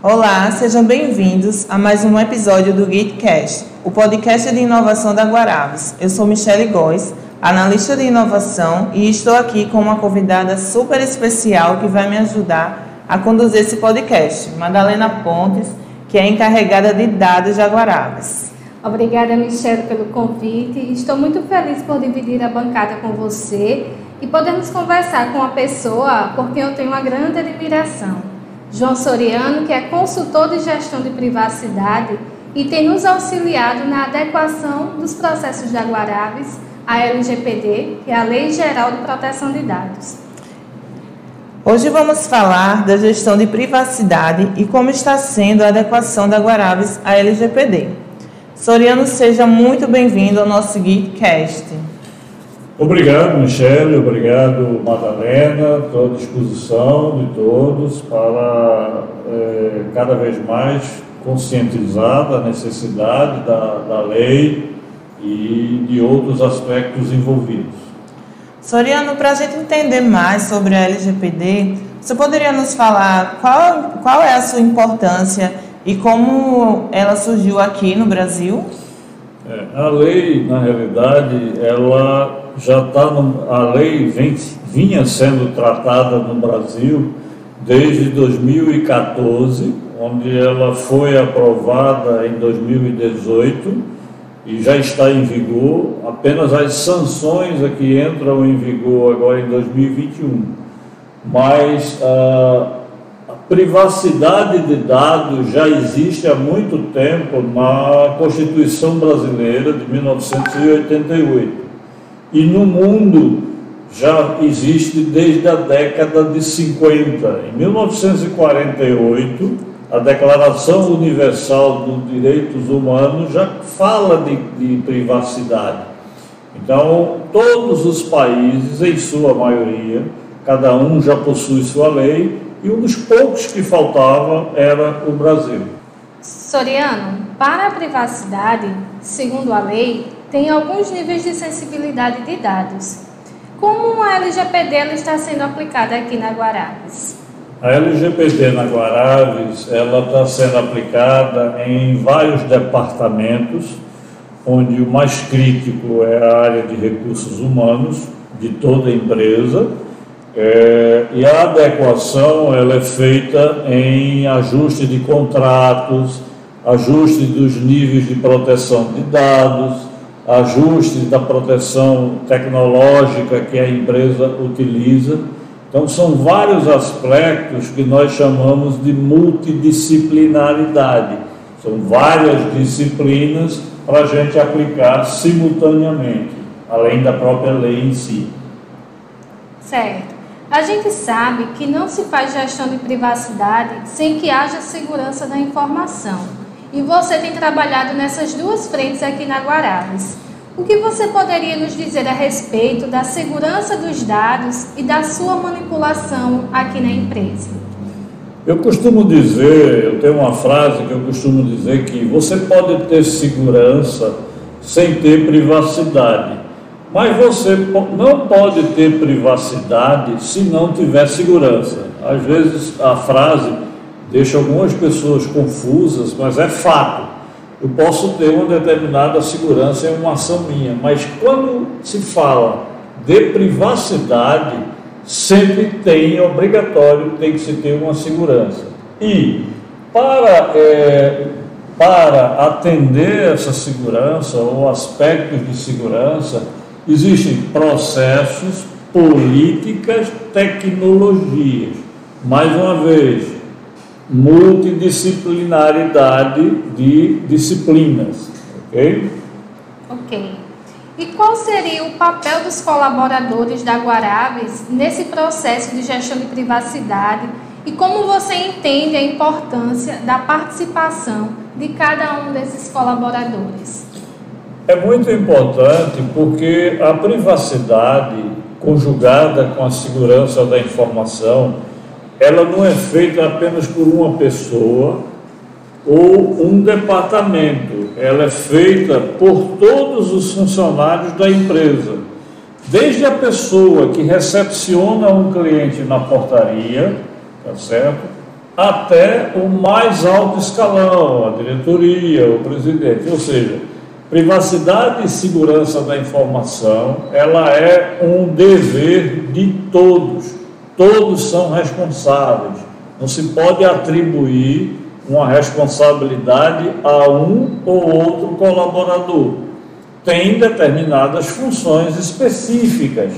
Olá, sejam bem-vindos a mais um episódio do GitCast, o podcast de inovação da Guarabes. Eu sou Michele Góes, analista de inovação, e estou aqui com uma convidada super especial que vai me ajudar a conduzir esse podcast, Madalena Pontes, que é encarregada de dados de Guarabes. Obrigada, Michele, pelo convite. Estou muito feliz por dividir a bancada com você e podermos conversar com uma pessoa por quem eu tenho uma grande admiração. João Soriano, que é consultor de gestão de privacidade e tem nos auxiliado na adequação dos processos da Guarabes à LGPD, que é a Lei Geral de Proteção de Dados. Hoje vamos falar da gestão de privacidade e como está sendo a adequação da Guarabes à LGPD. Soriano, seja muito bem-vindo ao nosso GitCast. Obrigado, Michele, obrigado, Madalena, estou à disposição de todos para é, cada vez mais conscientizar da necessidade da, da lei e de outros aspectos envolvidos. Soriano, para a gente entender mais sobre a LGPD, você poderia nos falar qual, qual é a sua importância e como ela surgiu aqui no Brasil? É, a lei, na realidade, ela já está a lei vem, vinha sendo tratada no Brasil desde 2014, onde ela foi aprovada em 2018 e já está em vigor. Apenas as sanções aqui é entram em vigor agora em 2021. Mas a, a privacidade de dados já existe há muito tempo na Constituição Brasileira de 1988 e no mundo já existe desde a década de 50. Em 1948, a Declaração Universal dos Direitos Humanos já fala de, de privacidade. Então, todos os países, em sua maioria, cada um já possui sua lei, e um dos poucos que faltava era o Brasil. Soriano, para a privacidade, segundo a lei, tem alguns níveis de sensibilidade de dados. Como a LGPD está sendo aplicada aqui na Guarabes? A LGPD na Guarabes ela está sendo aplicada em vários departamentos, onde o mais crítico é a área de recursos humanos de toda empresa, é, e a adequação ela é feita em ajuste de contratos, ajuste dos níveis de proteção de dados, ajuste da proteção tecnológica que a empresa utiliza. Então, são vários aspectos que nós chamamos de multidisciplinaridade. São várias disciplinas para a gente aplicar simultaneamente, além da própria lei em si. Certo. A gente sabe que não se faz gestão de privacidade sem que haja segurança da informação. E você tem trabalhado nessas duas frentes aqui na Guarabes. O que você poderia nos dizer a respeito da segurança dos dados e da sua manipulação aqui na empresa? Eu costumo dizer, eu tenho uma frase que eu costumo dizer que você pode ter segurança sem ter privacidade, mas você não pode ter privacidade se não tiver segurança. Às vezes a frase deixa algumas pessoas confusas, mas é fato. Eu posso ter uma determinada segurança em uma ação minha, mas quando se fala de privacidade, sempre tem, obrigatório, tem que se ter uma segurança. E para, é, para atender essa segurança ou aspectos de segurança, existem processos, políticas, tecnologias. Mais uma vez, multidisciplinaridade de disciplinas, ok? Ok. E qual seria o papel dos colaboradores da Guarabes nesse processo de gestão de privacidade e como você entende a importância da participação de cada um desses colaboradores? É muito importante porque a privacidade conjugada com a segurança da informação ela não é feita apenas por uma pessoa ou um departamento, ela é feita por todos os funcionários da empresa. Desde a pessoa que recepciona um cliente na portaria, tá certo? até o mais alto escalão, a diretoria, o presidente. Ou seja, privacidade e segurança da informação, ela é um dever de todos. Todos são responsáveis. Não se pode atribuir uma responsabilidade a um ou outro colaborador. Tem determinadas funções específicas,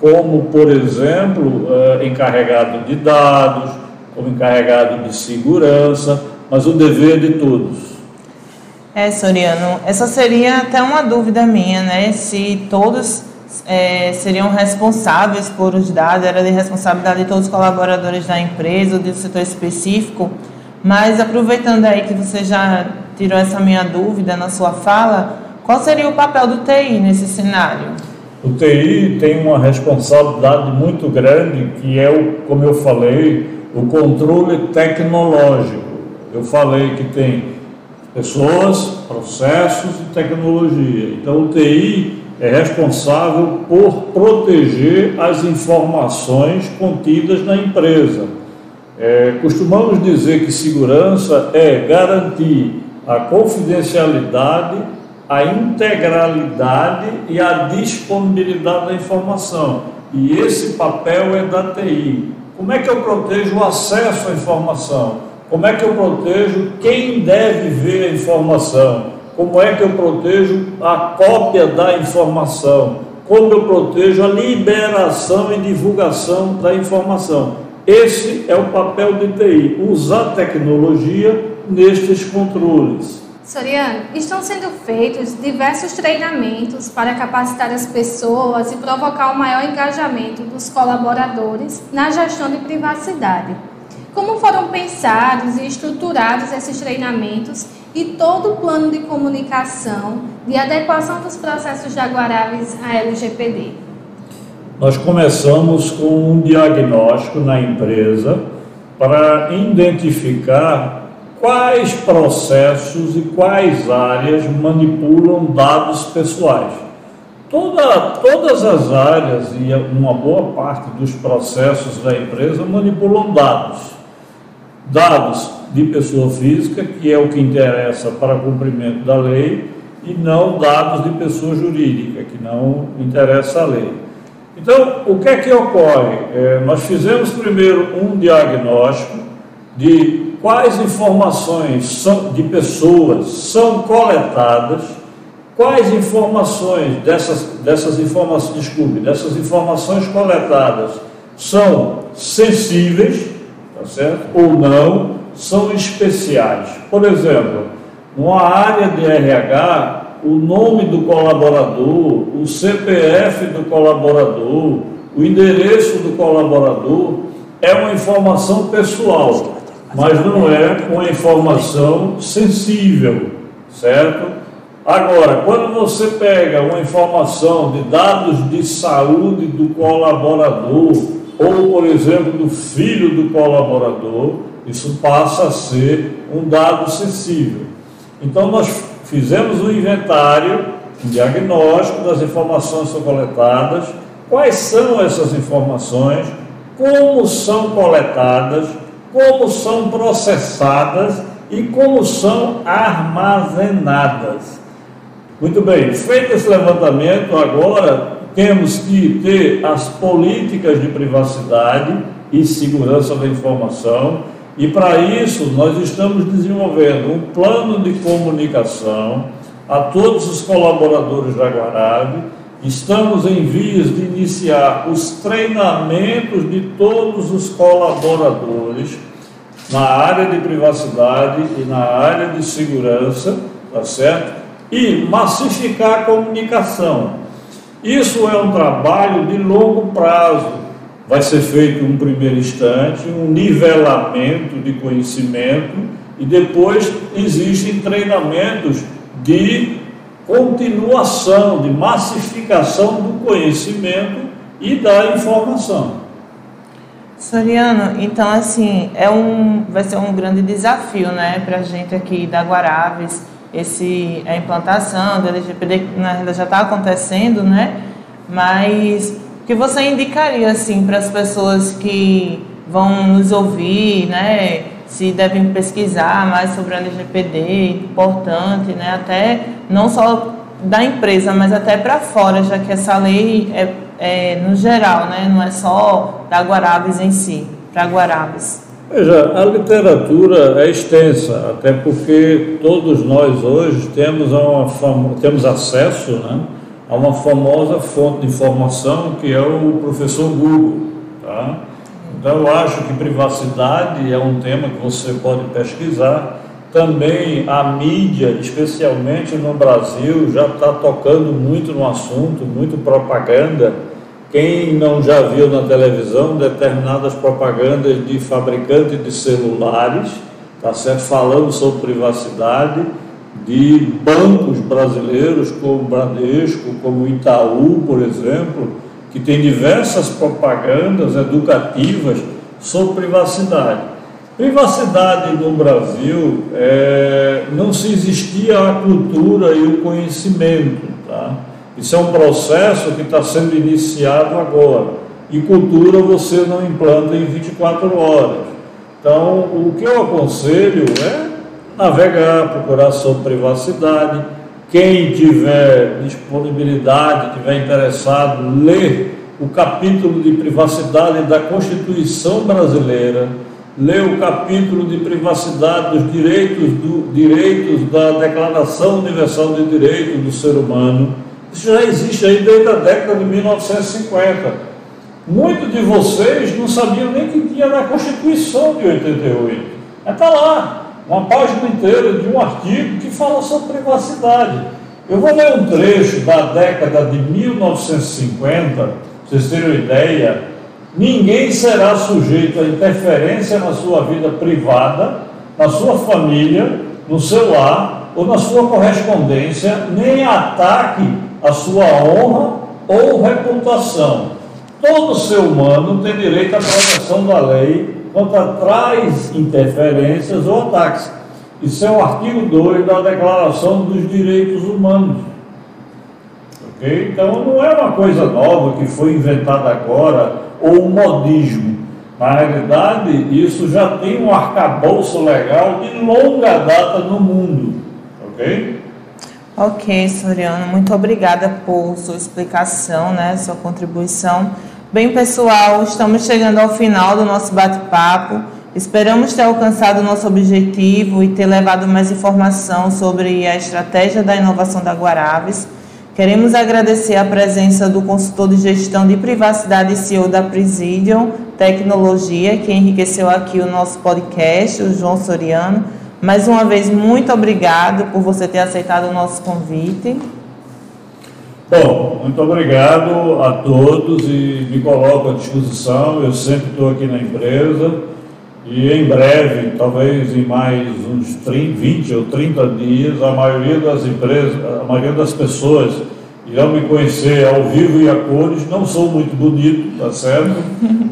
como, por exemplo, eh, encarregado de dados, como encarregado de segurança, mas o dever de todos. É, Soriano, essa seria até uma dúvida minha, né? Se todos é, seriam responsáveis por os dados, era de responsabilidade de todos os colaboradores da empresa ou de um setor específico, mas aproveitando aí que você já tirou essa minha dúvida na sua fala, qual seria o papel do TI nesse cenário? O TI tem uma responsabilidade muito grande, que é, o, como eu falei, o controle tecnológico. Eu falei que tem pessoas, processos e tecnologia. Então, o TI é responsável por proteger as informações contidas na empresa. É, costumamos dizer que segurança é garantir a confidencialidade, a integralidade e a disponibilidade da informação. E esse papel é da TI. Como é que eu protejo o acesso à informação? Como é que eu protejo quem deve ver a informação? Como é que eu protejo a cópia da informação? Como eu protejo a liberação e divulgação da informação? Esse é o papel de TI, usar tecnologia nestes controles. Soriano, estão sendo feitos diversos treinamentos para capacitar as pessoas e provocar o maior engajamento dos colaboradores na gestão de privacidade. Como foram pensados e estruturados esses treinamentos e todo o plano de comunicação de adequação dos processos de Aguaraves à LGPD? Nós começamos com um diagnóstico na empresa para identificar quais processos e quais áreas manipulam dados pessoais. Toda, todas as áreas e uma boa parte dos processos da empresa manipulam dados. Dados de pessoa física, que é o que interessa para cumprimento da lei, e não dados de pessoa jurídica, que não interessa a lei. Então, o que é que ocorre? É, nós fizemos primeiro um diagnóstico de quais informações são, de pessoas são coletadas, quais informações dessas, dessas informações, desculpe, dessas informações coletadas são sensíveis, tá certo? Ou não, são especiais. Por exemplo, numa área de RH, o nome do colaborador, o CPF do colaborador, o endereço do colaborador é uma informação pessoal mas não é uma informação sensível, certo? Agora, quando você pega uma informação de dados de saúde do colaborador, ou, por exemplo, do filho do colaborador, isso passa a ser um dado sensível. Então, nós fizemos um inventário, um diagnóstico das informações coletadas, quais são essas informações, como são coletadas, como são processadas? E como são armazenadas. Muito bem, feito esse levantamento, agora temos que ter as políticas de privacidade e segurança da informação, e para isso nós estamos desenvolvendo um plano de comunicação a todos os colaboradores da Guarave Estamos em vias de iniciar os treinamentos de todos os colaboradores na área de privacidade e na área de segurança, tá certo? E massificar a comunicação. Isso é um trabalho de longo prazo. Vai ser feito um primeiro instante, um nivelamento de conhecimento e depois existem treinamentos de continuação, de massificação do conhecimento e da informação. Soriano, então assim, é um, vai ser um grande desafio né, para a gente aqui da Guaraves, esse, a implantação do LGPD, na realidade já está acontecendo, né? Mas que você indicaria assim, para as pessoas que vão nos ouvir, né? se devem pesquisar mais sobre a LGPD, importante, né? Até não só da empresa, mas até para fora, já que essa lei é, é, no geral, né? Não é só da Guarabes em si, para Guarabes. Veja, a literatura é extensa, até porque todos nós hoje temos, uma temos acesso né, a uma famosa fonte de informação que é o professor Google. Tá? Então, eu acho que privacidade é um tema que você pode pesquisar. Também a mídia, especialmente no Brasil, já está tocando muito no assunto, muito propaganda quem não já viu na televisão determinadas propagandas de fabricantes de celulares, tá certo? falando sobre privacidade, de bancos brasileiros como Bradesco, como Itaú, por exemplo, que tem diversas propagandas educativas sobre privacidade. Privacidade no Brasil é, não se existia a cultura e o conhecimento, tá? Isso é um processo que está sendo iniciado agora. E cultura você não implanta em 24 horas. Então, o que eu aconselho é navegar, procurar sobre privacidade. Quem tiver disponibilidade, tiver interessado, ler o capítulo de privacidade da Constituição Brasileira, ler o capítulo de privacidade dos direitos, do, direitos da Declaração Universal de Direitos do Ser Humano isso já existe aí desde a década de 1950. Muitos de vocês não sabiam nem que tinha na Constituição de 88. Mas está lá, uma página inteira de um artigo que fala sobre privacidade. Eu vou ler um trecho da década de 1950, para vocês terem uma ideia. Ninguém será sujeito a interferência na sua vida privada, na sua família, no seu lar ou na sua correspondência, nem ataque a sua honra ou reputação. Todo ser humano tem direito à proteção da lei contra tais interferências ou ataques. Isso é o artigo 2 da Declaração dos Direitos Humanos. Ok? Então não é uma coisa nova que foi inventada agora ou um modismo. Na realidade, isso já tem um arcabouço legal de longa data no mundo. Ok? Ok, Soriano, muito obrigada por sua explicação, né, sua contribuição. Bem, pessoal, estamos chegando ao final do nosso bate-papo. Esperamos ter alcançado nosso objetivo e ter levado mais informação sobre a estratégia da inovação da Guaraves. Queremos agradecer a presença do consultor de gestão de privacidade e CEO da Presidium Tecnologia, que enriqueceu aqui o nosso podcast, o João Soriano. Mais uma vez, muito obrigado por você ter aceitado o nosso convite. Bom, muito obrigado a todos e me coloco à disposição. Eu sempre estou aqui na empresa e em breve, talvez em mais uns 30, 20 ou 30 dias, a maioria das empresas, a maioria das pessoas irão me conhecer ao vivo e a cores. Não sou muito bonito, tá certo?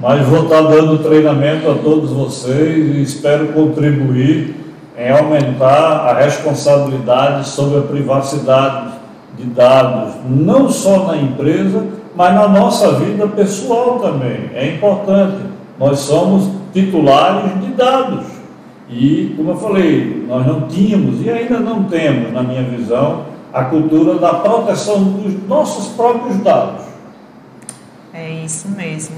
Mas vou estar dando treinamento a todos vocês e espero contribuir em aumentar a responsabilidade sobre a privacidade de dados, não só na empresa, mas na nossa vida pessoal também. É importante. Nós somos titulares de dados. E, como eu falei, nós não tínhamos e ainda não temos, na minha visão, a cultura da proteção dos nossos próprios dados. É isso mesmo.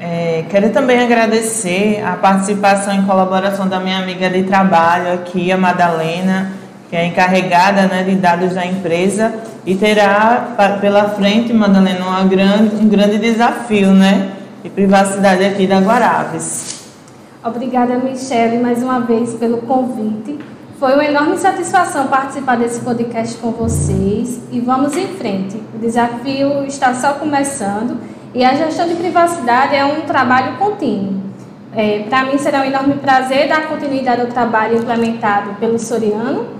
É, quero também agradecer a participação e colaboração da minha amiga de trabalho aqui, a Madalena, que é encarregada né, de dados da empresa e terá pela frente, Madalena, uma grande, um grande desafio né, de privacidade aqui da Guaraves. Obrigada, Michele, mais uma vez pelo convite. Foi uma enorme satisfação participar desse podcast com vocês e vamos em frente. O desafio está só começando e a gestão de privacidade é um trabalho contínuo. É, Para mim será um enorme prazer dar continuidade ao trabalho implementado pelo Soriano.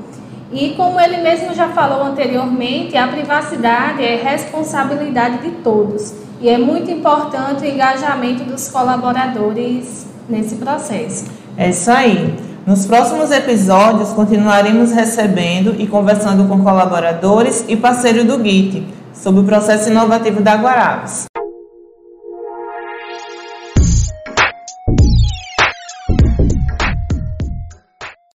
E como ele mesmo já falou anteriormente, a privacidade é responsabilidade de todos. E é muito importante o engajamento dos colaboradores nesse processo. É isso aí. Nos próximos episódios, continuaremos recebendo e conversando com colaboradores e parceiros do GIT sobre o processo inovativo da Guarabes.